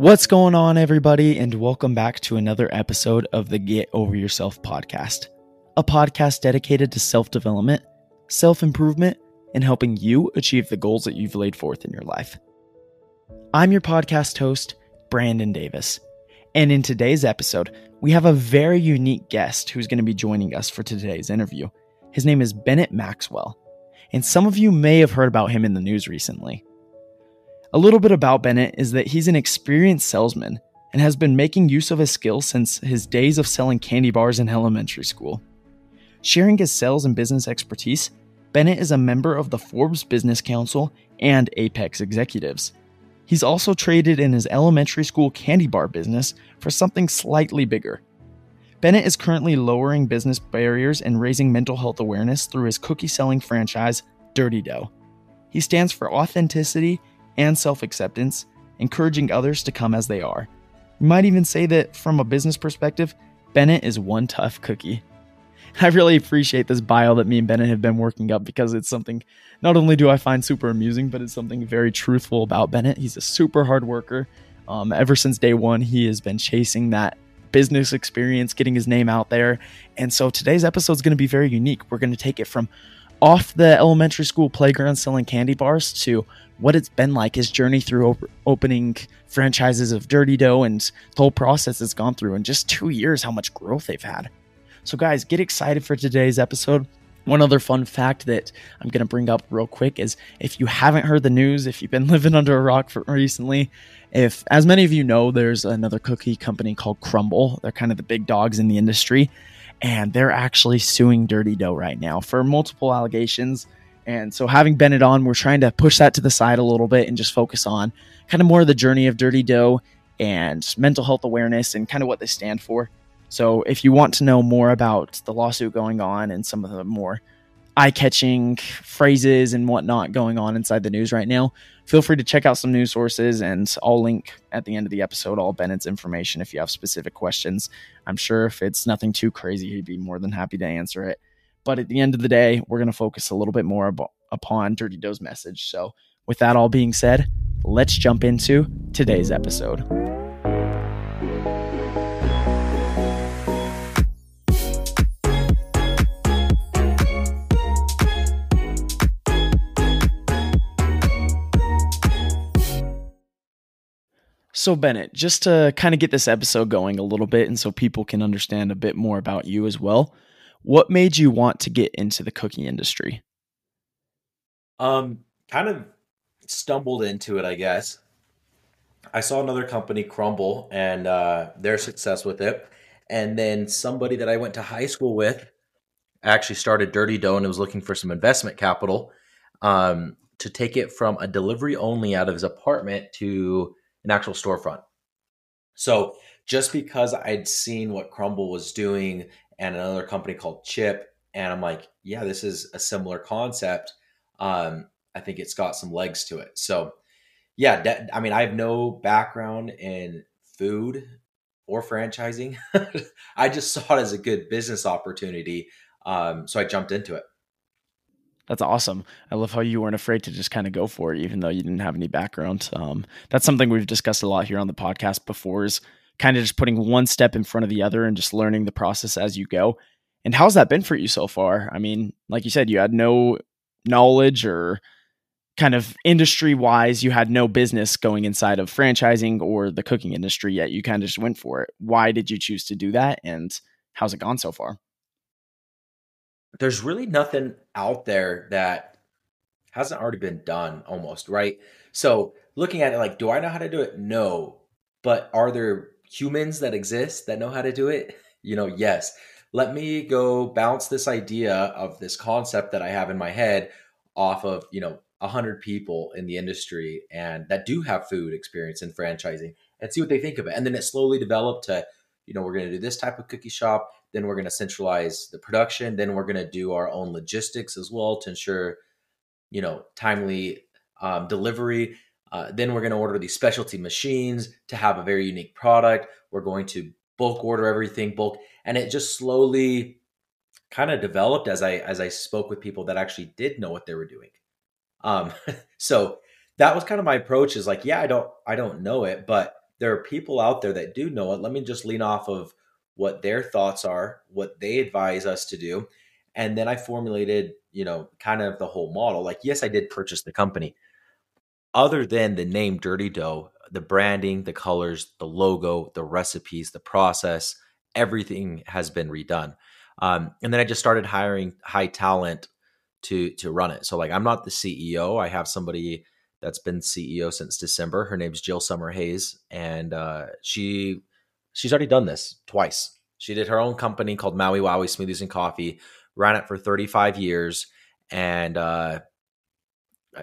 What's going on, everybody, and welcome back to another episode of the Get Over Yourself podcast, a podcast dedicated to self development, self improvement, and helping you achieve the goals that you've laid forth in your life. I'm your podcast host, Brandon Davis, and in today's episode, we have a very unique guest who's going to be joining us for today's interview. His name is Bennett Maxwell, and some of you may have heard about him in the news recently. A little bit about Bennett is that he's an experienced salesman and has been making use of his skills since his days of selling candy bars in elementary school. Sharing his sales and business expertise, Bennett is a member of the Forbes Business Council and Apex Executives. He's also traded in his elementary school candy bar business for something slightly bigger. Bennett is currently lowering business barriers and raising mental health awareness through his cookie selling franchise, Dirty Dough. He stands for authenticity and self acceptance, encouraging others to come as they are. You might even say that from a business perspective, Bennett is one tough cookie. I really appreciate this bio that me and Bennett have been working up because it's something not only do I find super amusing, but it's something very truthful about Bennett. He's a super hard worker. Um, ever since day one, he has been chasing that business experience, getting his name out there. And so today's episode is going to be very unique. We're going to take it from off the elementary school playground selling candy bars to what it's been like his journey through op- opening franchises of Dirty Dough and the whole process it's gone through in just two years, how much growth they've had. So, guys, get excited for today's episode. One other fun fact that I'm going to bring up real quick is if you haven't heard the news, if you've been living under a rock recently, if, as many of you know, there's another cookie company called Crumbl. They're kind of the big dogs in the industry, and they're actually suing Dirty Dough right now for multiple allegations and so having Bennett on, we're trying to push that to the side a little bit and just focus on kind of more of the journey of Dirty Dough and mental health awareness and kind of what they stand for. So if you want to know more about the lawsuit going on and some of the more eye-catching phrases and whatnot going on inside the news right now, feel free to check out some news sources and I'll link at the end of the episode all Bennett's information if you have specific questions. I'm sure if it's nothing too crazy, he'd be more than happy to answer it. But at the end of the day, we're going to focus a little bit more ab- upon Dirty Dough's message. So, with that all being said, let's jump into today's episode. So, Bennett, just to kind of get this episode going a little bit and so people can understand a bit more about you as well, what made you want to get into the cookie industry? Um, kind of stumbled into it, I guess. I saw another company Crumbl and uh, their success with it, and then somebody that I went to high school with actually started Dirty Dough and was looking for some investment capital um, to take it from a delivery only out of his apartment to an actual storefront. So just because I'd seen what Crumbl was doing and another company called Chip. And I'm like, yeah, this is a similar concept. Um, I think it's got some legs to it. So, yeah, that, I mean, I have no background in food or franchising. I just saw it as a good business opportunity. Um, so I jumped into it. That's awesome. I love how you weren't afraid to just kind of go for it, even though you didn't have any background. Um, that's something we've discussed a lot here on the podcast before is kind of just putting one step in front of the other and just learning the process as you go. And how's that been for you so far? I mean, like you said, you had no knowledge or kind of industry wise, you had no business going inside of franchising or the cooking industry yet. You kind of just went for it. Why did you choose to do that? And how's it gone so far? There's really nothing out there that hasn't already been done almost, right? So looking at it like, do I know how to do it? No. But are there humans that exist that know how to do it? You know, yes. Let me go bounce this idea of this concept that I have in my head off of, you know, a hundred people in the industry and that do have food experience in franchising and see what they think of it. And then it slowly developed to, you know, we're going to do this type of cookie shop. Then we're going to centralize the production. Then we're going to do our own logistics as well to ensure, you know, timely um, delivery. Uh, then we're going to order these specialty machines to have a very unique product. We're going to bulk order everything bulk, and it just slowly kind of developed as I as I spoke with people that actually did know what they were doing. Um, so that was kind of my approach. Is like, yeah, I don't I don't know it, but there are people out there that do know it. Let me just lean off of what their thoughts are, what they advise us to do. And then I formulated, you know, kind of the whole model. Like, yes, I did purchase the company. Other than the name Dirty Dough, the branding, the colors, the logo, the recipes, the process, everything has been redone. Um, and then I just started hiring high talent to to run it. So like I'm not the CEO. I have somebody that's been CEO since December. Her name's Jill Summerhays, and uh, she she's already done this twice. She did her own company called Maui Wowi Smoothies and Coffee, ran it for 35 years, and uh,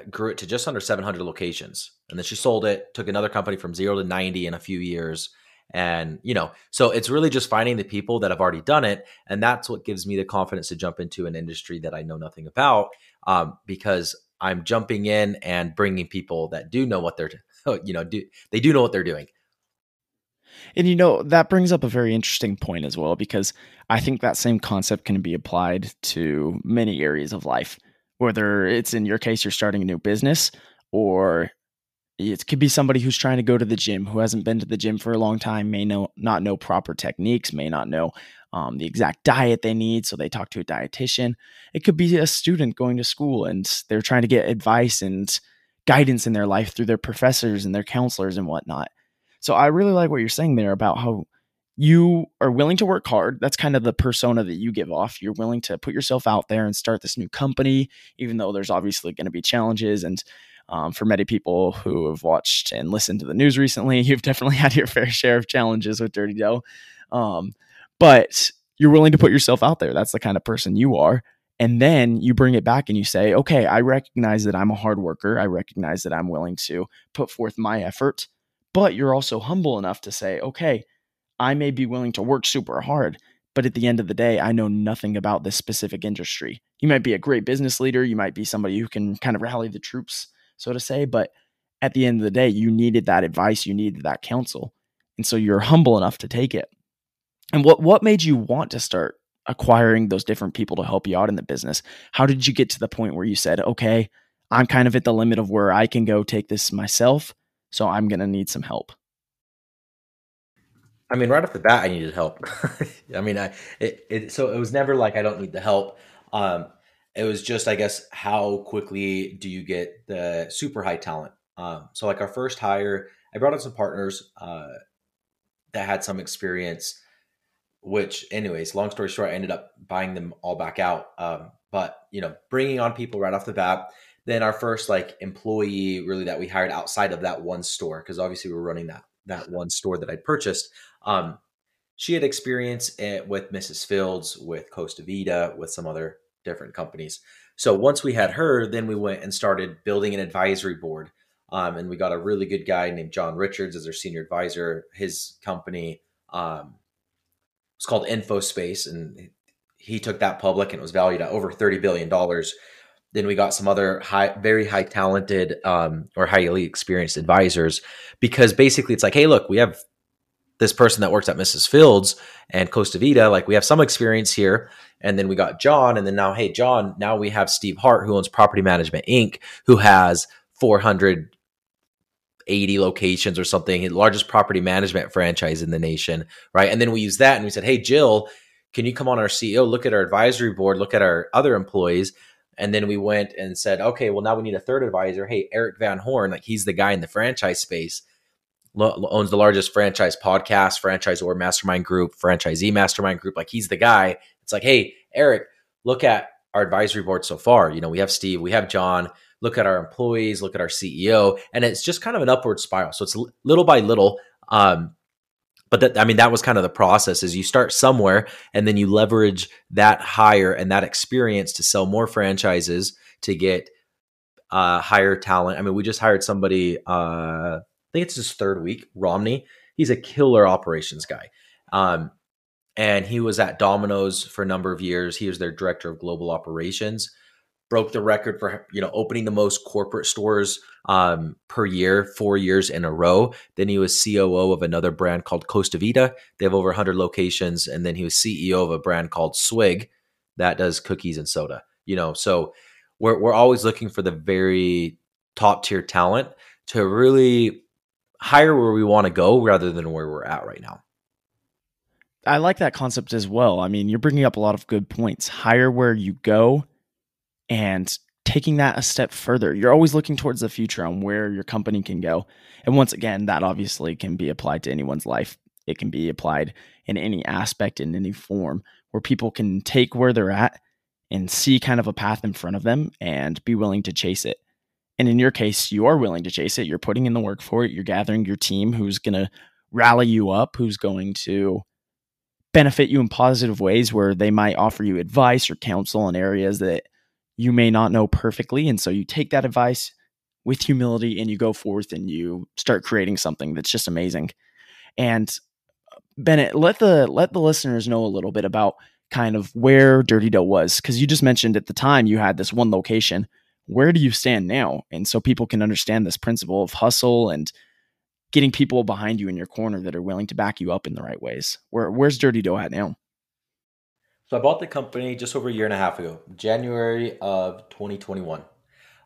grew it to just under 700 locations. And then she sold it, took another company from zero to 90 in a few years. And, you know, so it's really just finding the people that have already done it. And that's what gives me the confidence to jump into an industry that I know nothing about um, because I'm jumping in and bringing people that do know what they're, you know, do they do know what they're doing. And you know, that brings up a very interesting point as well, because I think that same concept can be applied to many areas of life, whether it's in your case, you're starting a new business, or it could be somebody who's trying to go to the gym who hasn't been to the gym for a long time may know not know proper techniques may not know um, the exact diet they need so they talk to a dietitian. It could be a student going to school and they're trying to get advice and guidance in their life through their professors and their counselors and whatnot so i really like what you're saying there about how you are willing to work hard that's kind of the persona that you give off you're willing to put yourself out there and start this new company even though there's obviously going to be challenges and um, for many people who have watched and listened to the news recently, you've definitely had your fair share of challenges with Dirty Dough. Um, but you're willing to put yourself out there. That's the kind of person you are. And then you bring it back and you say, okay, I recognize that I'm a hard worker. I recognize that I'm willing to put forth my effort. But you're also humble enough to say, okay, I may be willing to work super hard, but at the end of the day, I know nothing about this specific industry. You might be a great business leader. You might be somebody who can kind of rally the troops so to say. But at the end of the day, you needed that advice, you needed that counsel. And so you're humble enough to take it. And what what made you want to start acquiring those different people to help you out in the business? How did you get to the point where you said, "Okay, I'm kind of at the limit of where I can go take this myself, so I'm going to need some help." I mean, right off the bat, I needed help. I mean, I it, it so it was never like I don't need the help. Um, it was just, I guess, how quickly do you get the super high talent? Um, so, like our first hire, I brought in some partners uh, that had some experience. Which, anyways, long story short, I ended up buying them all back out. Um, but you know, bringing on people right off the bat. Then our first like employee, really that we hired outside of that one store, because obviously we are running that that one store that I purchased. Um, she had experience with Mrs. Fields, with Costa Vida, with some other different companies. So once we had her, then we went and started building an advisory board. Um, and we got a really good guy named John Richards as our senior advisor. His company um, was called InfoSpace, and he took that public and it was valued at over $30 billion. Then we got some other high, very high talented um, or highly experienced advisors because basically it's like, hey, look, we have this person that works at Mrs. Fields and Costa Vida, like we have some experience here. And then we got John. And then now, hey, John, now we have Steve Hart, who owns Property Management Inc., who has 480 locations or something, the largest property management franchise in the nation. Right. And then we use that and we said, hey, Jill, can you come on our CEO, look at our advisory board, look at our other employees? And then we went and said, okay, well, now we need a third advisor. Hey, Eric Van Horn, like he's the guy in the franchise space owns the largest franchise podcast, franchise or mastermind group, franchisee mastermind group. Like he's the guy. It's like, hey, Eric, look at our advisory board so far. You know, we have Steve, we have John. Look at our employees, look at our CEO, and it's just kind of an upward spiral. So it's little by little. Um, but that, I mean, that was kind of the process. Is you start somewhere, and then you leverage that hire and that experience to sell more franchises to get uh, higher talent. I mean, we just hired somebody. Uh, I think it's his third week, Romney. He's a killer operations guy. Um, and he was at Domino's for a number of years. He was their director of global operations. Broke the record for you know opening the most corporate stores um, per year, four years in a row. Then he was COO of another brand called Costa Vida. They have over 100 locations, and then he was CEO of a brand called Swig that does cookies and soda. You know, so we're we're always looking for the very top tier talent to really hire where we want to go rather than where we're at right now. I like that concept as well. I mean, you're bringing up a lot of good points. Hire where you go and taking that a step further. You're always looking towards the future on where your company can go. And once again, that obviously can be applied to anyone's life. It can be applied in any aspect, in any form, where people can take where they're at and see kind of a path in front of them and be willing to chase it. And in your case, you are willing to chase it. You're putting in the work for it. You're gathering your team who's going to rally you up, who's going to benefit you in positive ways where they might offer you advice or counsel in areas that you may not know perfectly. And so you take that advice with humility and you go forth and you start creating something that's just amazing. And uh, Bennett, let the let the listeners know a little bit about kind of where Dirty Dough was because you just mentioned at the time you had this one location. Where do you stand now? And so people can understand this principle of hustle and getting people behind you in your corner that are willing to back you up in the right ways. Where where's Dirty Dough at now? So I bought the company just over a year and a half ago, January of 2021.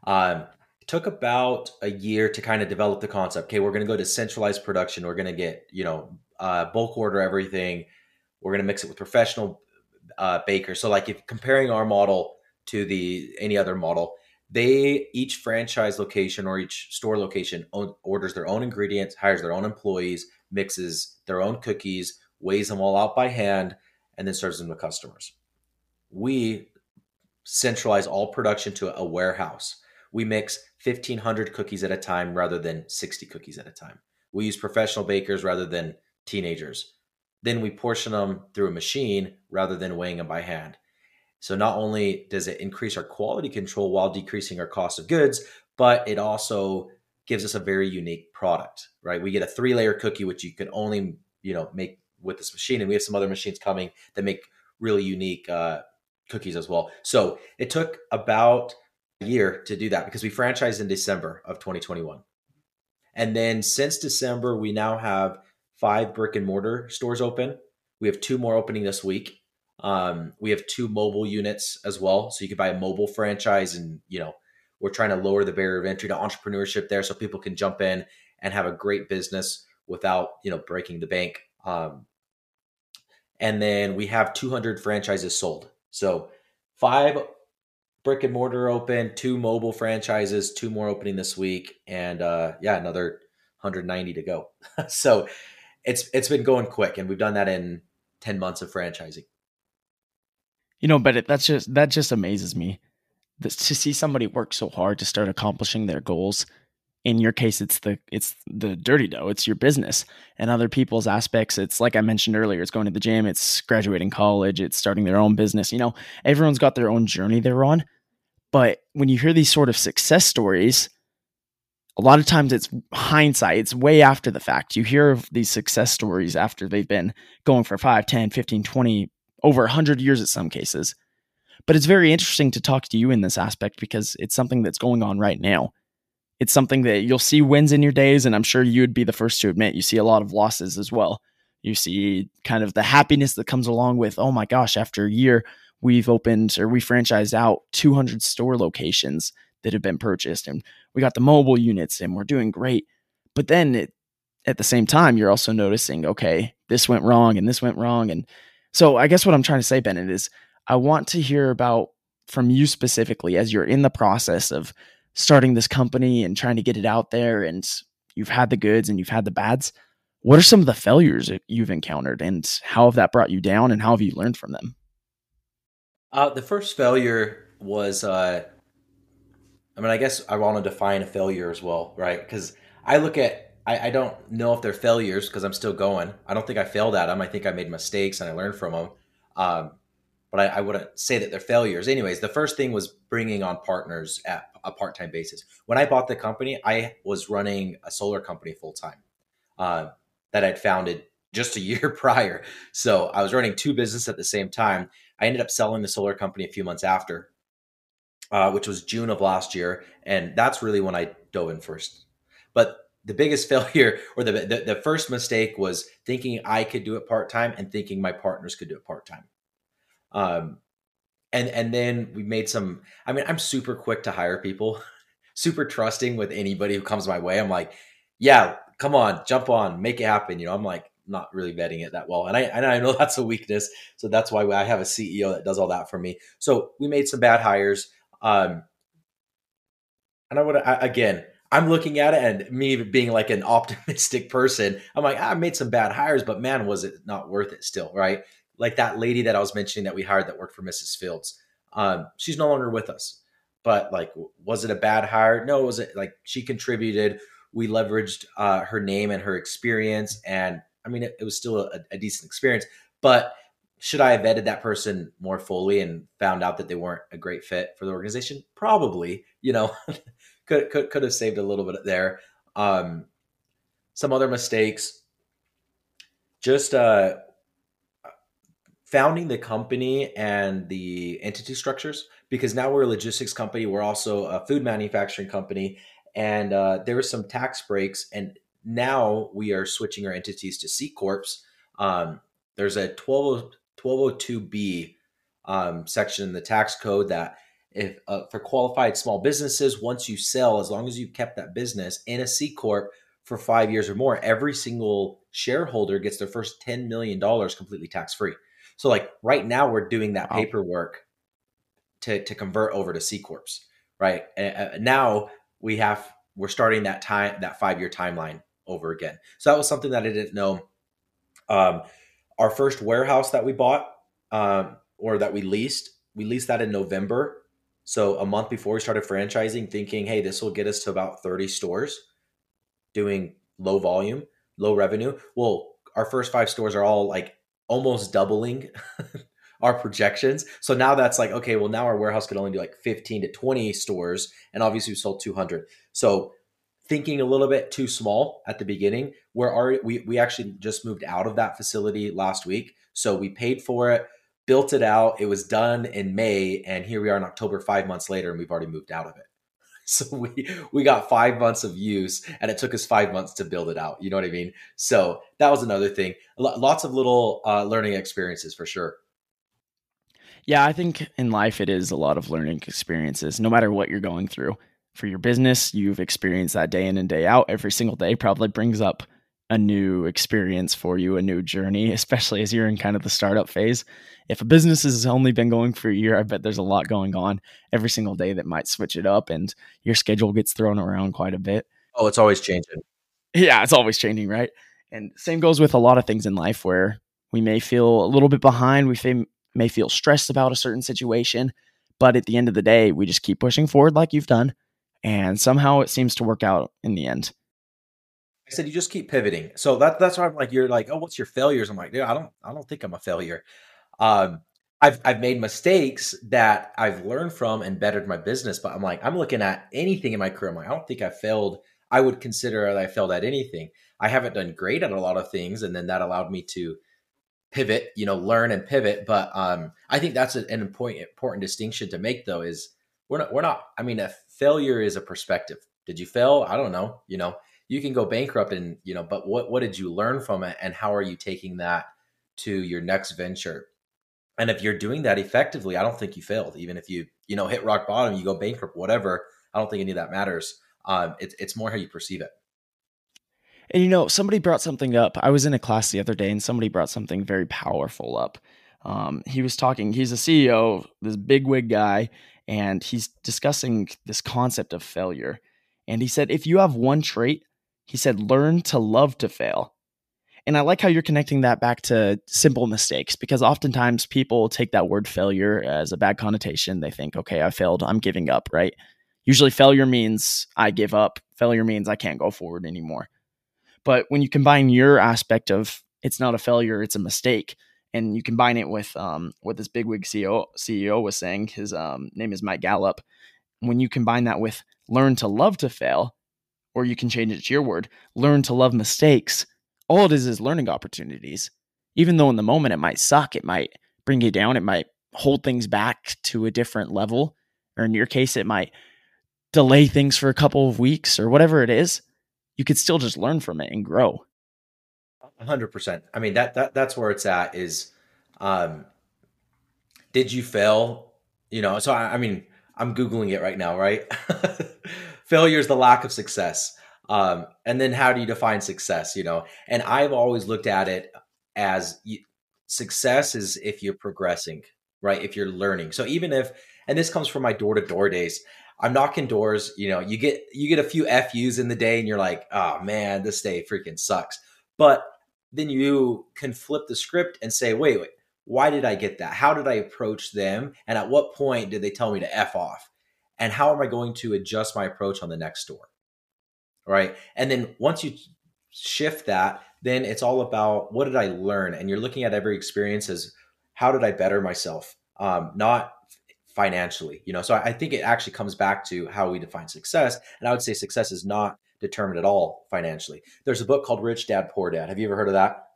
Um, it took about a year to kind of develop the concept. Okay, we're going to go to centralized production. We're going to get you know uh, bulk order everything. We're going to mix it with professional uh, bakers. So like if comparing our model to the any other model, they each franchise location or each store location own, orders their own ingredients, hires their own employees, mixes their own cookies, weighs them all out by hand, and then serves them to customers. We centralize all production to a warehouse. We mix 1500 cookies at a time rather than 60 cookies at a time. We use professional bakers rather than teenagers. Then we portion them through a machine rather than weighing them by hand. So not only does it increase our quality control while decreasing our cost of goods, but it also gives us a very unique product, right? We get a three layer cookie, which you can only, you know, make with this machine. And we have some other machines coming that make really unique uh, cookies as well. So it took about a year to do that because we franchised in December of 2021. And then since December, we now have five brick and mortar stores open. We have two more opening this week. Um, we have two mobile units as well, so you can buy a mobile franchise, and you know we're trying to lower the barrier of entry to entrepreneurship there, so people can jump in and have a great business without you know breaking the bank. Um, and then we have 200 franchises sold. So five brick and mortar open, two mobile franchises, two more opening this week, and uh, yeah, another 190 to go. so it's it's been going quick, and we've done that in 10 months of franchising. You know, but it, that's just that just amazes me this, to see somebody work so hard to start accomplishing their goals. In your case, it's the it's the dirty dough. It's your business, and other people's aspects. It's like I mentioned earlier. It's going to the gym. It's graduating college. It's starting their own business. You know, everyone's got their own journey they're on. But when you hear these sort of success stories, a lot of times it's hindsight it's way after the fact you hear of these success stories after they've been going for 5 10 15 20 over 100 years in some cases. But it's very interesting to talk to you in this aspect because it's something that's going on right now. It's something that you'll see wins in your days, and I'm sure you'd be the first to admit you see a lot of losses as well. You see kind of the happiness that comes along with, oh my gosh, after a year, we've opened or we franchised out 200 store locations that have been purchased, and we got the mobile units, and we're doing great. But then it, at the same time, you're also noticing, okay, this went wrong and this went wrong. And so I guess what I'm trying to say, Bennett, is I want to hear about from you specifically as you're in the process of starting this company and trying to get it out there and you've had the goods and you've had the bads. What are some of the failures you've encountered and how have that brought you down and how have you learned from them? Uh, the first failure was, uh, I mean, I guess I want to define a failure as well, right? Because I look at I, I don't know if they're failures because I'm still going. I don't think I failed at them. I think I made mistakes and I learned from them. Um, but I, I, wouldn't say that they're failures. Anyways, the first thing was bringing on partners at a part time basis. When I bought the company, I was running a solar company full time uh, that I'd founded just a year prior. So I was running two businesses at the same time. I ended up selling the solar company a few months after, uh, which was June of last year, and that's really when I dove in first. But the biggest failure or the, the, the first mistake was thinking I could do it part time and thinking my partners could do it part time. Um, and and then we made some. I mean, I'm super quick to hire people, super trusting with anybody who comes my way. I'm like, yeah, come on, jump on, make it happen. You know, I'm like not really vetting it that well, and I and I know that's a weakness. So that's why I have a CEO that does all that for me. So we made some bad hires. Um, and I would again, I'm looking at it and me being like an optimistic person, I'm like, I made some bad hires, but man, was it not worth it still, right? Like that lady that I was mentioning that we hired that worked for Mrs. Fields. Um, she's no longer with us. But like, was it a bad hire? No, it was it like she contributed? We leveraged uh, her name and her experience, and I mean, it, it was still a, a decent experience. But should I have vetted that person more fully and found out that they weren't a great fit for the organization? Probably. You know, could could could have saved a little bit there. Um, some other mistakes. Just uh, founding the company and the entity structures because now we're a logistics company. We're also a food manufacturing company, and uh, there were some tax breaks. And now we are switching our entities to C corps. Um, there's a 12, 1202B um, section in the tax code that if uh, for qualified small businesses, once you sell, as long as you've kept that business in a C corp for five years or more, every single shareholder gets their first $10 million completely tax free. So like right now we're doing that wow. paperwork to, to convert over to C corps, right? And now we have, we're starting that time, that five-year timeline over again. So that was something that I didn't know. Um, our first warehouse that we bought um, or that we leased, we leased that in November so a month before we started franchising, thinking, hey, this will get us to about 30 stores doing low volume, low revenue. Well, our first five stores are all like almost doubling our projections. So now that's like, okay, well, now our warehouse could only do like 15 to 20 stores. And obviously we sold 200. So thinking a little bit too small at the beginning, we're already, we, we actually just moved out of that facility last week. So we paid for it built it out. It was done in May, and here we are in October, five months later, and we've already moved out of it. So we we got five months of use, and it took us five months to build it out. You know what I mean? So that was another thing. lots of little uh, learning experiences for sure. Yeah, I think in life it is a lot of learning experiences, no matter what you're going through. For your business, you've experienced that day in and day out. Every single day probably brings up a new experience for you, a new journey, especially as you're in kind of the startup phase. If a business has only been going for a year, I bet there's a lot going on every single day that might switch it up and your schedule gets thrown around quite a bit. Oh, it's always changing. Yeah, it's always changing, right? And same goes with a lot of things in life where we may feel a little bit behind, we may feel stressed about a certain situation, but at the end of the day, we just keep pushing forward like you've done, and somehow it seems to work out in the end. I said you just keep pivoting. So that that's why I'm like you're like, oh, what's your failures? I'm like, dude, I don't I don't think I'm a failure. Um, I've I've made mistakes that I've learned from and bettered my business, but I'm like, I'm looking at anything in my career. I'm like, I don't think I failed. I would consider that I failed at anything. I haven't done great at a lot of things, and then that allowed me to pivot, you know, learn and pivot. But um, I think that's an important important distinction to make, though, is we're not we're not. I mean, a failure is a perspective. Did you fail? I don't know. You know, you can go bankrupt and you know but what what did you learn from it and how are you taking that to your next venture? And if you're doing that effectively i don't think you failed. Even if you you know hit rock bottom you go bankrupt whatever i don't think any of that matters. Um it, it's more how you perceive it. And you know somebody brought something up. I was in a class the other day and somebody brought something very powerful up. Um, he was talking he's a ceo this big wig guy and he's discussing this concept of failure. And he said if you have one trait he said, learn to love to fail. And I like how you're connecting that back to simple mistakes because oftentimes people take that word failure as a bad connotation. They think, okay, I failed, I'm giving up, right? Usually failure means I give up, failure means I can't go forward anymore. But when you combine your aspect of it's not a failure, it's a mistake, and you combine it with um, what this bigwig CEO, CEO was saying, his um, name is Mike Gallup. When you combine that with learn to love to fail, or you can change it to your word learn to love mistakes. All it is is learning opportunities. Even though in the moment it might suck it might bring you down it might hold things back to a different level or in your case it might delay things for a couple of weeks or whatever it is you could still just learn from it and grow. 100% i mean that, that that's where it's at is um did you fail? You know so I, I mean i'm googling it right now right failure is the lack of success. Um, and then how do you define success? You know, and I've always looked at it as you, success is if you're progressing, right? If you're learning. So even if, and this comes from my door to door days, I'm knocking doors. You know, you get you get a few FUs in the day, and you're like, oh man, this day freaking sucks. But then you can flip the script and say, wait, wait, why did I get that? How did I approach them? And at what point did they tell me to F off? And how am I going to adjust my approach on the next door? Right. And then once you shift that, then it's all about what did I learn? And you're looking at every experience as how did I better myself? Um, not financially, you know. So I think it actually comes back to how we define success. And I would say success is not determined at all financially. There's a book called Rich Dad Poor Dad. Have you ever heard of that?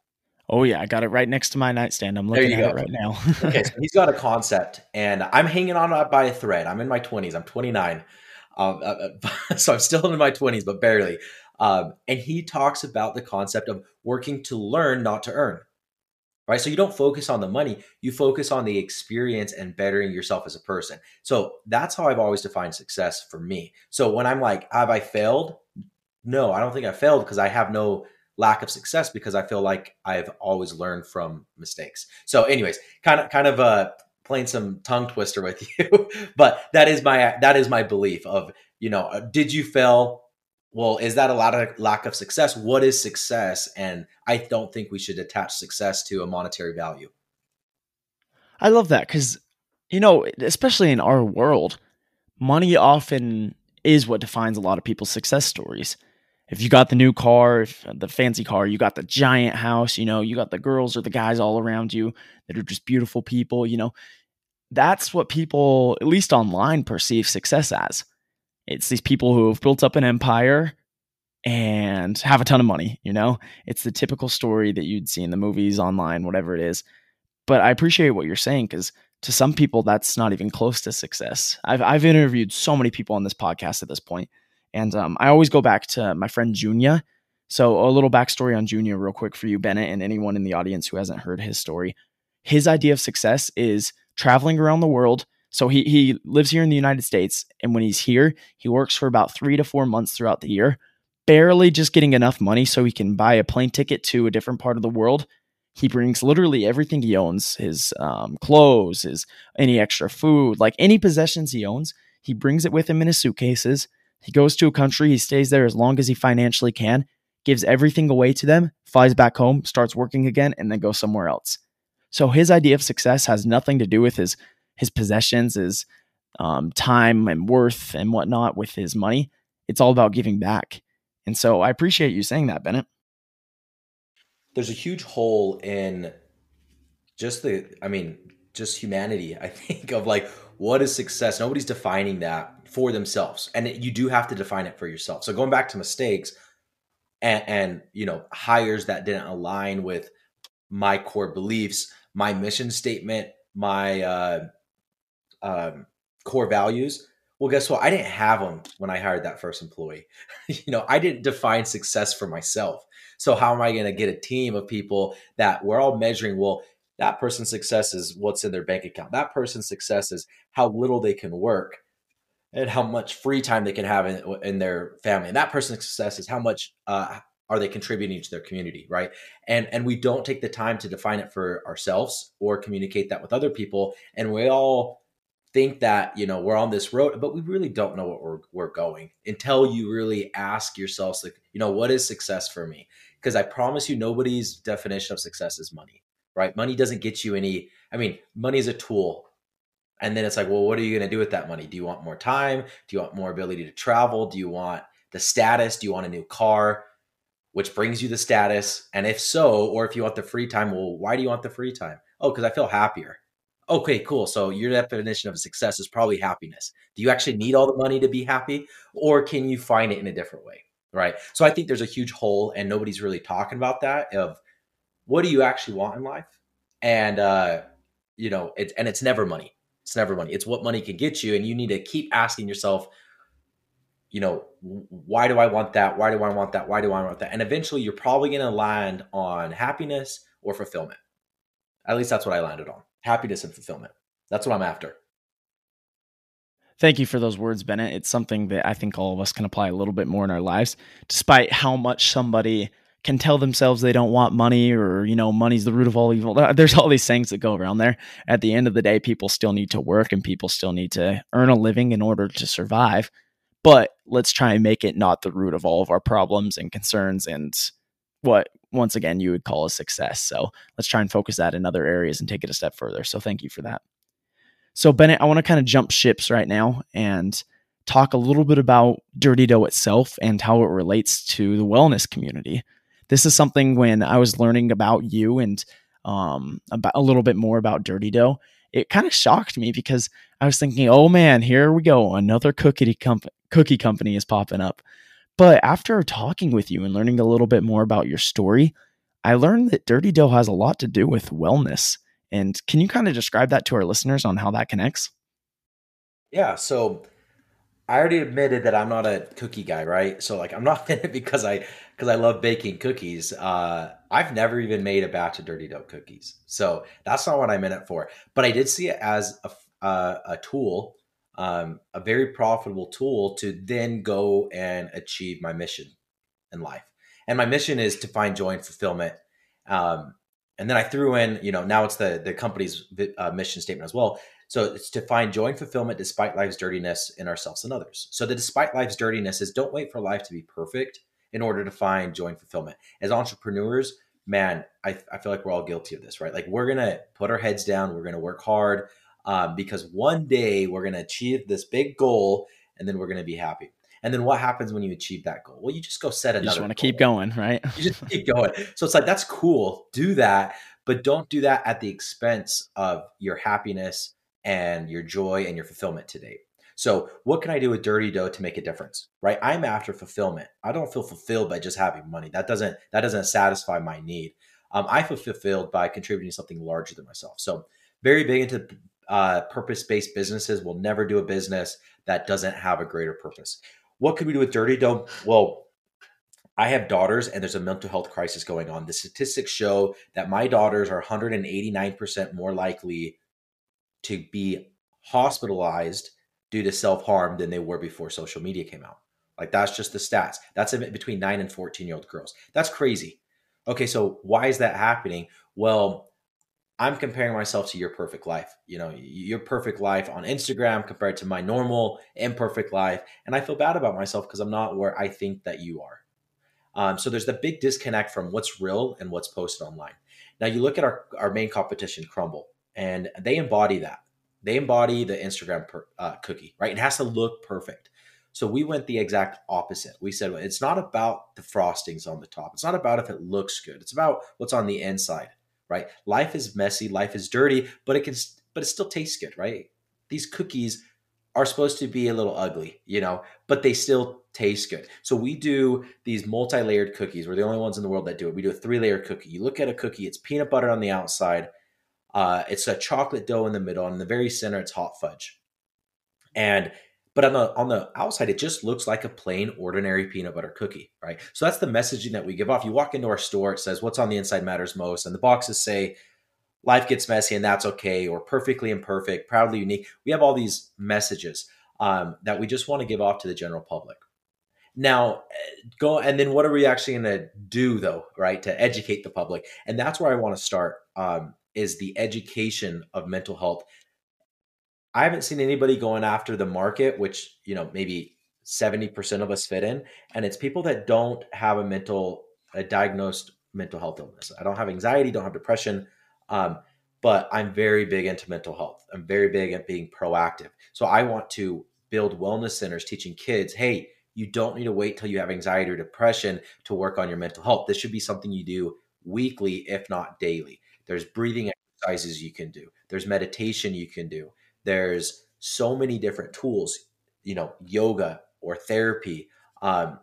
Oh yeah, I got it right next to my nightstand. I'm looking at go. it right now. okay, so he's got a concept, and I'm hanging on by a thread. I'm in my 20s. I'm 29, um, uh, uh so I'm still in my 20s, but barely. Um, and he talks about the concept of working to learn, not to earn. Right. So you don't focus on the money, you focus on the experience and bettering yourself as a person. So that's how I've always defined success for me. So when I'm like, have I failed? No, I don't think I failed because I have no lack of success because I feel like I've always learned from mistakes. So, anyways, kind of kind of uh playing some tongue twister with you, but that is my that is my belief of you know uh, did you fail? Well, is that a lot of lack of success? What is success? And I don't think we should attach success to a monetary value. I love that because you know, especially in our world, money often is what defines a lot of people's success stories if you got the new car, uh, the fancy car, you got the giant house, you know, you got the girls or the guys all around you that are just beautiful people, you know, that's what people, at least online, perceive success as. It's these people who have built up an empire and have a ton of money, you know? It's the typical story that you'd see in the movies, online, whatever it is. But I appreciate what you're saying because to some people, that's not even close to success. I've, I've interviewed so many people on this podcast at this point and um, I always go back to my friend Junia. So, a little backstory on Junia, real quick for you, Bennett, and anyone in the audience who hasn't heard his story. His idea of success is traveling around the world. So, he, he lives here in the United States. And when he's here, he works for about three to four months throughout the year, barely just getting enough money so he can buy a plane ticket to a different part of the world. He brings literally everything he owns his um, clothes, his any extra food, like any possessions he owns. He brings it with him in his suitcases he goes to a country, he stays there as long as he financially can, gives everything away to them, flies back home, starts working again, and then goes somewhere else. So his idea of success has nothing to do with his his possessions, his um, time and worth and whatnot with his money. It's all about giving back. And so I appreciate you saying that, Bennett. There's a huge hole in just the, I mean, just humanity, I think, of like, what is success? Nobody's defining that for themselves. And you do have to define it for yourself. So going back to mistakes and, and you know hires that didn't align with my core beliefs my mission statement my uh, um, core values. Well guess what? I didn't have them when i hired that first employee. You know i didn't define success for myself. So how am i going to get a team of people that we're all measuring well that person's success is what's in their bank account. That person's success is how little they can work and how much free time they can have in, in their family. And that person's success is how much uh, are they contributing to their community, right? And and we don't take the time to define it for ourselves or communicate that with other people. And we all think that you know we're on this road, but we really don't know what we're we're going until you really ask yourselves, like, you know, what is success for me? Because I promise you, nobody's definition of success is money, right? Money doesn't get you any. I mean, money is a tool and then it's like, well, what are you going to do with that money? Do you want more time? Do you want more ability to travel? Do you want the status? Do you want a new car? Which brings you the status? And if so, or if you want the free time, well, why do you want the free time? Oh, because I feel happier. Okay, cool. So your definition of success is probably happiness. Do you actually need all the money to be happy? Or can you find it in a different way? Right. So I think there's a huge hole, and nobody's really talking about that of what do you actually want in life? And, uh, you know, it's, and it's never money it's never money. It's what money can get you. And you need to keep asking yourself, you know, why do I want that? Why do I want that? Why do I want that? And eventually you're probably going to land on happiness or fulfillment. At least that's what I landed on happiness and fulfillment. That's what I'm after. Thank you for those words, Bennett. It's something that I think all of us can apply a little bit more in our lives, despite how much somebody can tell themselves they don't want money or, you know, money's the root of all evil. There's all these things that go around there. At the end of the day, people still need to work and people still need to earn a living in order to survive. But let's try and make it not the root of all of our problems and concerns and what, once again, you would call a success. So let's try and focus that in other areas and take it a step further. So thank you for that. So, Bennett, I want to kind of jump ships right now and talk a little bit about Dirty Dough itself and how it relates to the wellness community. This is something when I was learning about you and um, about a little bit more about Dirty Dough, it kind of shocked me because I was thinking, oh man, here we go, another cookie comp- cookie company is popping up. But after talking with you and learning a little bit more about your story, I learned that Dirty Dough has a lot to do with wellness. And can you kind of describe that to our listeners on how that connects? Yeah. So I already admitted that I'm not a cookie guy, right? So like I'm not in it because I because I love baking cookies. Uh, I've never even made a batch of dirty dough cookies, so that's not what I'm in it for. But I did see it as a uh, a tool, um, a very profitable tool to then go and achieve my mission in life. And my mission is to find joy and fulfillment um, and then I threw in, you know, now it's the the company's uh, mission statement as well. So it's to find joy and fulfillment despite life's dirtiness in ourselves and others. So the despite life's dirtiness is don't wait for life to be perfect in order to find joy and fulfillment. As entrepreneurs, man, I, I feel like we're all guilty of this, right? Like we're gonna put our heads down, we're gonna work hard um, because one day we're gonna achieve this big goal, and then we're gonna be happy. And then what happens when you achieve that goal? Well, you just go set another. You just want to keep going, right? you just keep going. So it's like that's cool. Do that, but don't do that at the expense of your happiness and your joy and your fulfillment today. So, what can I do with Dirty Dough to make a difference? Right? I'm after fulfillment. I don't feel fulfilled by just having money. That doesn't that doesn't satisfy my need. Um, I feel fulfilled by contributing something larger than myself. So, very big into uh, purpose-based businesses. We'll never do a business that doesn't have a greater purpose. What could we do with Dirty Dough? Well, I have daughters and there's a mental health crisis going on. The statistics show that my daughters are 189% more likely to be hospitalized due to self harm than they were before social media came out. Like that's just the stats. That's between 9 and 14 year old girls. That's crazy. Okay, so why is that happening? Well, I'm comparing myself to your perfect life. You know, your perfect life on Instagram compared to my normal imperfect life. And I feel bad about myself because I'm not where I think that you are. Um, so there's the big disconnect from what's real and what's posted online. Now you look at our, our main competition, Crumbl, and they embody that. They embody the Instagram per, uh, cookie, right? It has to look perfect. So we went the exact opposite. We said it's not about the frostings on the top. It's not about if it looks good. It's about what's on the inside right? Life is messy, life is dirty, but it can but it still tastes good, right? These cookies are supposed to be a little ugly, you know, but they still taste good. So we do these multi-layered cookies. We're the only ones in the world that do it. We do a three-layer cookie. You look at a cookie, it's peanut butter on the outside, uh, it's a chocolate dough in the middle, and in the very center, it's hot fudge. And but on the on the outside, it just looks like a plain, ordinary peanut butter cookie, right? So that's the messaging that we give off. You walk into our store, it says "What's on the inside matters most," and the boxes say "Life gets messy and that's okay," or "Perfectly imperfect," "Proudly unique." We have all these messages um, that we just want to give off to the general public. Now, go and then what are we actually going to do though, right, to educate the public? And that's where I want to start. Um, is the education of mental health I haven't seen anybody going after the market, which, you know, maybe 70% of us fit in. And it's people that don't have a mental, a diagnosed mental health illness. I don't have anxiety, don't have depression. Um, but I'm very big into mental health. I'm very big at being proactive. So I want to build wellness centers teaching kids, hey, you don't need to wait till you have anxiety or depression to work on your mental health. This should be something you do weekly, if not daily. There's breathing exercises you can do. There's meditation you can do. There's so many different tools, you know, yoga or therapy. Um,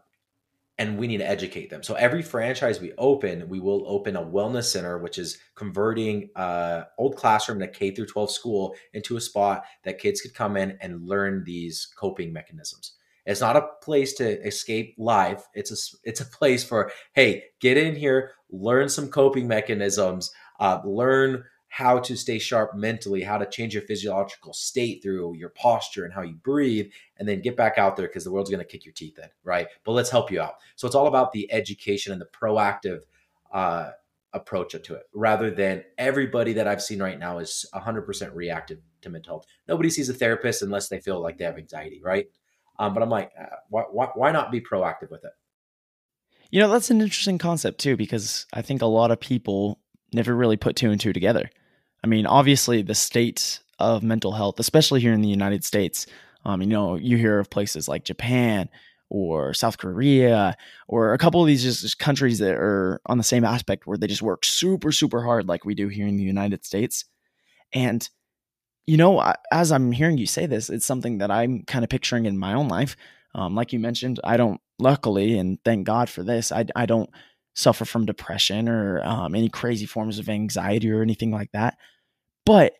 and we need to educate them. So every franchise we open, we will open a wellness center, which is converting uh, old classroom in a K through 12 school into a spot that kids could come in and learn these coping mechanisms. It's not a place to escape life. It's a it's a place for hey, get in here, learn some coping mechanisms, uh, learn how to stay sharp mentally, how to change your physiological state through your posture and how you breathe, and then get back out there because the world's going to kick your teeth in, right? But let's help you out. So it's all about the education and the proactive uh, approach to it rather than everybody that I've seen right now is 100% reactive to mental health. Nobody sees a therapist unless they feel like they have anxiety, right? Um, but I'm like, uh, why, why, why not be proactive with it? You know, that's an interesting concept too, because I think a lot of people never really put two and two together. I mean, obviously, the state of mental health, especially here in the United States, um, you know, you hear of places like Japan or South Korea or a couple of these just countries that are on the same aspect where they just work super, super hard like we do here in the United States. And, you know, as I'm hearing you say this, it's something that I'm kind of picturing in my own life. Um, like you mentioned, I don't, luckily, and thank God for this, I, I don't suffer from depression or um, any crazy forms of anxiety or anything like that. But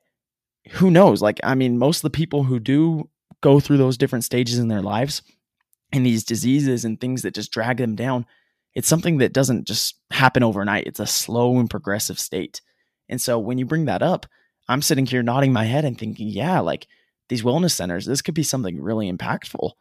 who knows? Like, I mean, most of the people who do go through those different stages in their lives and these diseases and things that just drag them down, it's something that doesn't just happen overnight. It's a slow and progressive state. And so when you bring that up, I'm sitting here nodding my head and thinking, yeah, like these wellness centers, this could be something really impactful.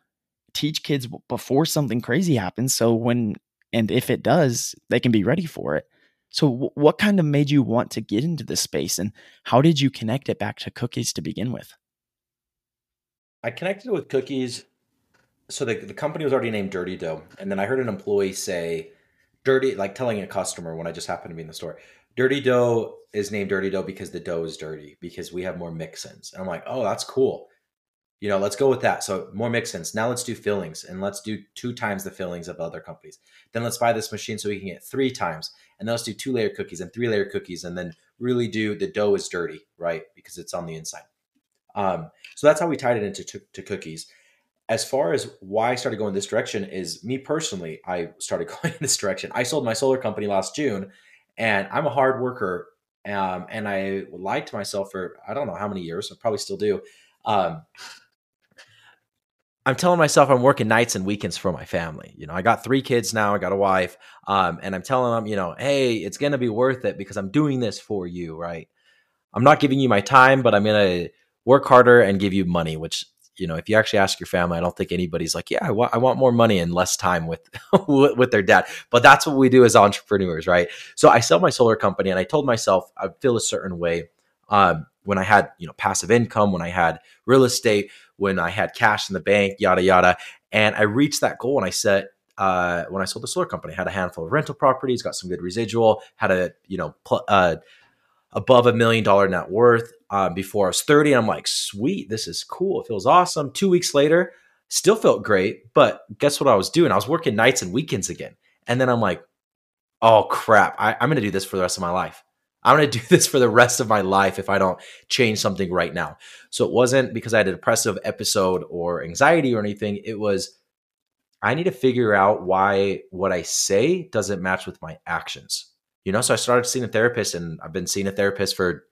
Teach kids before something crazy happens. So when and if it does, they can be ready for it. So, w- what kind of made you want to get into this space, and how did you connect it back to cookies to begin with? I connected with cookies. So the, the company was already named Dirty Dough, and then I heard an employee say, "Dirty," like telling a customer when I just happened to be in the store. Dirty Dough is named Dirty Dough because the dough is dirty because we have more mix-ins. And I'm like, oh, that's cool you know, let's go with that. So more mix-ins. Now let's do fillings and let's do two times the fillings of other companies. Then let's buy this machine so we can get three times. And then let's do two layer cookies and three layer cookies and then really do the dough is dirty, right? Because it's on the inside. Um, so that's how we tied it into to, to cookies. As far as why I started going this direction is me personally, I started going in this direction. I sold my solar company last June and I'm a hard worker. Um, and I lied to myself for I don't know how many years, I probably still do. Um, I'm telling myself I'm working nights and weekends for my family. You know, I got three kids now, I got a wife, um, and I'm telling them, you know, hey, it's going to be worth it because I'm doing this for you, right? I'm not giving you my time, but I'm going to work harder and give you money, which, you know, if you actually ask your family, I don't think anybody's like, yeah, I want, I want more money and less time with, with their dad. But that's what we do as entrepreneurs, right? So I sell my solar company and I told myself I feel a certain way. Um, when I had, you know, passive income, when I had real estate, when I had cash in the bank, yada yada. And I reached that goal and I set uh, when I sold the solar company, I had a handful of rental properties, got some good residual, had a you know pl- uh, above a million dollar net worth um, before I was 30. And I'm like, sweet, this is cool. It feels awesome. Two weeks later, still felt great. But guess what I was doing? I was working nights and weekends again. And then I'm like, oh crap, I, I'm going to do this for the rest of my life. I'm going to do this for the rest of my life if I don't change something right now. So it wasn't because I had a depressive episode or anxiety or anything. It was, I need to figure out why what I say doesn't match with my actions. You know, so I started seeing a therapist and I've been seeing a therapist for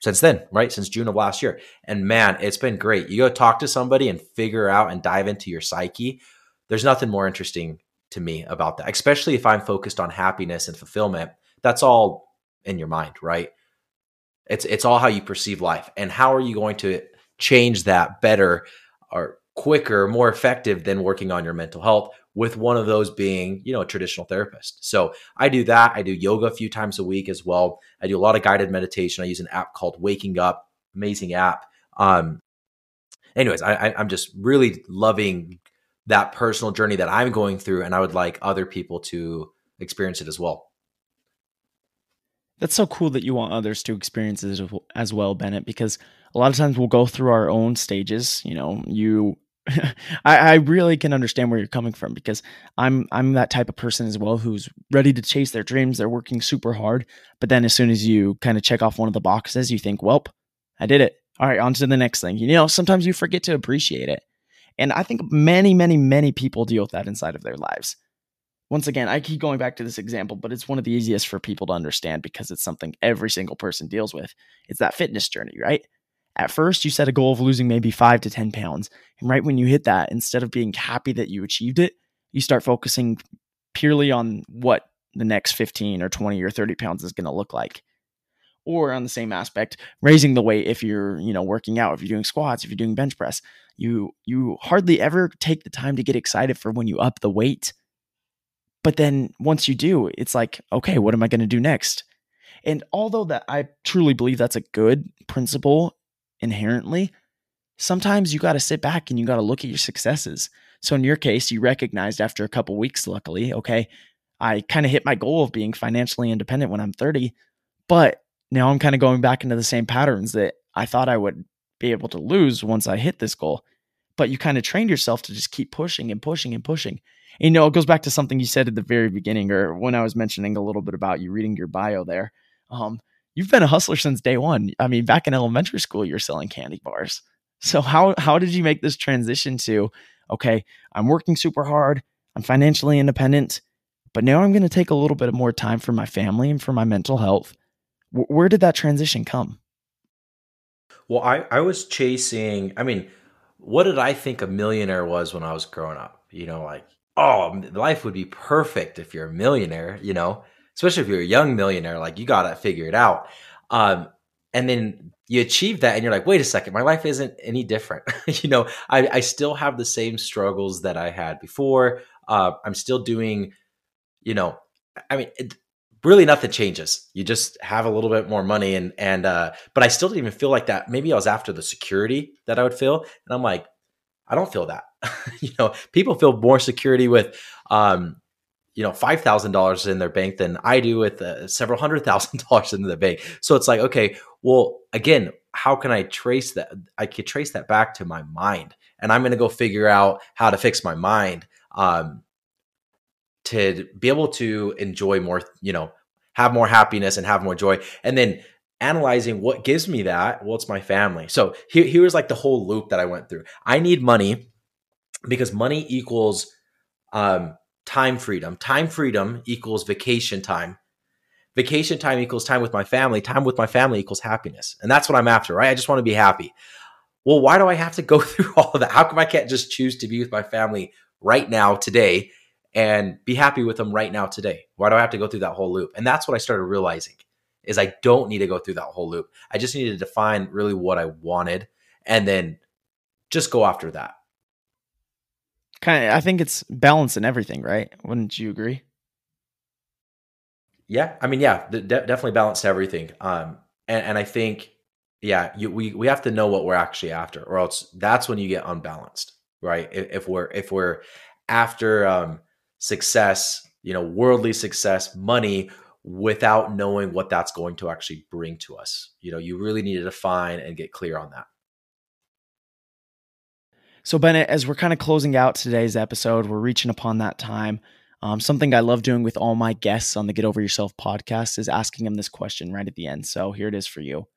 since then, right? Since June of last year. And man, it's been great. You go talk to somebody and figure out and dive into your psyche. There's nothing more interesting to me about that, especially if I'm focused on happiness and fulfillment. That's all in your mind, right? It's it's all how you perceive life and how are you going to change that better or quicker, more effective than working on your mental health with one of those being, you know, a traditional therapist. So I do that. I do yoga a few times a week as well. I do a lot of guided meditation. I use an app called Waking Up, amazing app. Um, anyways, I, I, I'm just really loving that personal journey that I'm going through, and I would like other people to experience it as well. That's so cool that you want others to experience it as well, Bennett, because a lot of times we'll go through our own stages. You know, you, I, I really can understand where you're coming from because I'm, I'm that type of person as well who's ready to chase their dreams. They're working super hard. But then as soon as you kind of check off one of the boxes, you think, well, I did it. All right, on to the next thing. You know, sometimes you forget to appreciate it. And I think many, many, many people deal with that inside of their lives once again, I keep going back to this example, but it's one of the easiest for people to understand because it's something every single person deals with. It's that fitness journey, right? At first, you set a goal of losing maybe five to 10 pounds. And right when you hit that, instead of being happy that you achieved it, you start focusing purely on what the next 15 or 20 or 30 pounds is going to look like. Or on the same aspect, raising the weight if you're, you know, working out, if you're doing squats, if you're doing bench press. You you hardly ever take the time to get excited for when you up the weight. But then once you do, it's like, okay, what am I going to do next? And although that I truly believe that's a good principle inherently, sometimes you got to sit back and you got to look at your successes. So in your case, you recognized after a couple weeks, luckily, okay, I kind of hit my goal of being financially independent when I'm 30, but now I'm kind of going back into the same patterns that I thought I would be able to lose once I hit this goal. But you kind of trained yourself to just keep pushing and pushing and pushing. You know, it goes back to something you said at the very beginning, or when I was mentioning a little bit about you reading your bio there. Um, you've been a hustler since day one. I mean, back in elementary school, you're selling candy bars. So how how did you make this transition to okay, I'm working super hard, I'm financially independent, but now I'm going to take a little bit more time for my family and for my mental health. W- where did that transition come? Well, I I was chasing, I mean, what did I think a millionaire was when I was growing up? You know, like, oh, life would be perfect if you're a millionaire, you know? especially if you're a young millionaire, like you got to figure it out. Um, and then you achieve that and you're like, wait a second, my life isn't any different. you know, I, I, still have the same struggles that I had before. Uh, I'm still doing, you know, I mean, it, really nothing changes. You just have a little bit more money and, and, uh, but I still didn't even feel like that. Maybe I was after the security that I would feel. And I'm like, I don't feel that. you know, people feel more security with, um, you know five thousand dollars in their bank than I do with uh, several hundred thousand dollars in the bank. So it's like, okay, well, again, how can I trace that? I could trace that back to my mind, and I'm going to go figure out how to fix my mind um, to be able to enjoy more. You know, have more happiness and have more joy, and then analyzing what gives me that. Well, it's my family. So here, here's like the whole loop that I went through. I need money because money equals um, time freedom. Time freedom equals vacation time. Vacation time equals time with my family. Time with my family equals happiness. And that's what I'm after, right? I just want to be happy. Well, why do I have to go through all of that? How come I can't just choose to be with my family right now, today, and be happy with them right now, today? Why do I have to go through that whole loop? And that's what I started realizing is I don't need to go through that whole loop. I just need to define really what I wanted and then just go after that kind of i think it's balance in everything right? Wouldn't you agree? Yeah i mean yeah de- definitely balance everything um and, and i think yeah you, we we have to know what we're actually after or else that's when you get unbalanced right? If, if we're if we're after um success you know worldly success money without knowing what that's going to actually bring to us you know you really need to define and get clear on that so, Bennett, as we're kind of closing out today's episode, we're reaching upon that time. Um, something I love doing with all my guests on the Get Over Yourself podcast is asking them this question right at the end. So, here it is for you.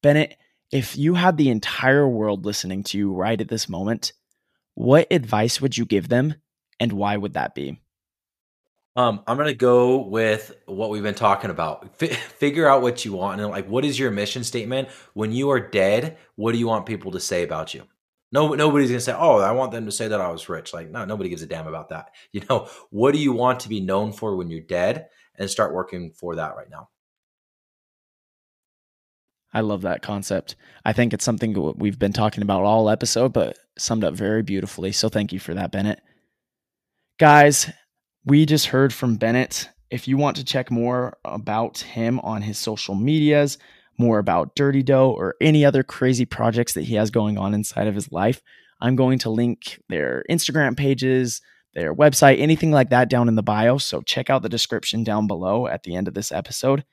Bennett, if you had the entire world listening to you right at this moment, what advice would you give them and why would that be? Um, I'm gonna go with what we've been talking about. F- figure out what you want and like, what is your mission statement? When you are dead, what do you want people to say about you? No, nobody's gonna say, "Oh, I want them to say that I was rich." Like, no, nobody gives a damn about that. You know, what do you want to be known for when you're dead, and start working for that right now. I love that concept. I think it's something we've been talking about all episode, but summed up very beautifully. So thank you for that, Bennett. Guys, we just heard from Bennett. If you want to check more about him on his social medias, more about Dirty Dough or any other crazy projects that he has going on inside of his life, I'm going to link their Instagram pages, their website, anything like that down in the bio. So check out the description down below at the end of this episode.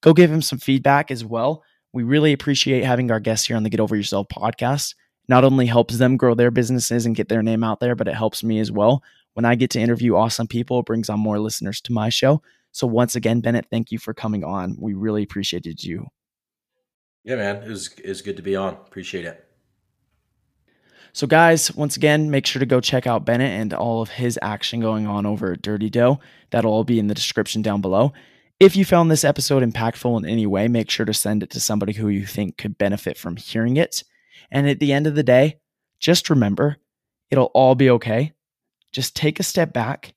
Go give him some feedback as well. We really appreciate having our guests here on the Get Over Yourself podcast. Not only helps them grow their businesses and get their name out there, but it helps me as well. When I get to interview awesome people, it brings on more listeners to my show. So once again, Bennett, thank you for coming on. We really appreciated you. Yeah, man, it was it was good to be on. Appreciate it. So, guys, once again, make sure to go check out Bennett and all of his action going on over at Dirty Dough. That'll all be in the description down below. If you found this episode impactful in any way, make sure to send it to somebody who you think could benefit from hearing it. And at the end of the day, just remember it'll all be okay. Just take a step back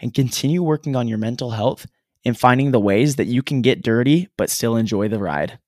and continue working on your mental health and finding the ways that you can get dirty but still enjoy the ride.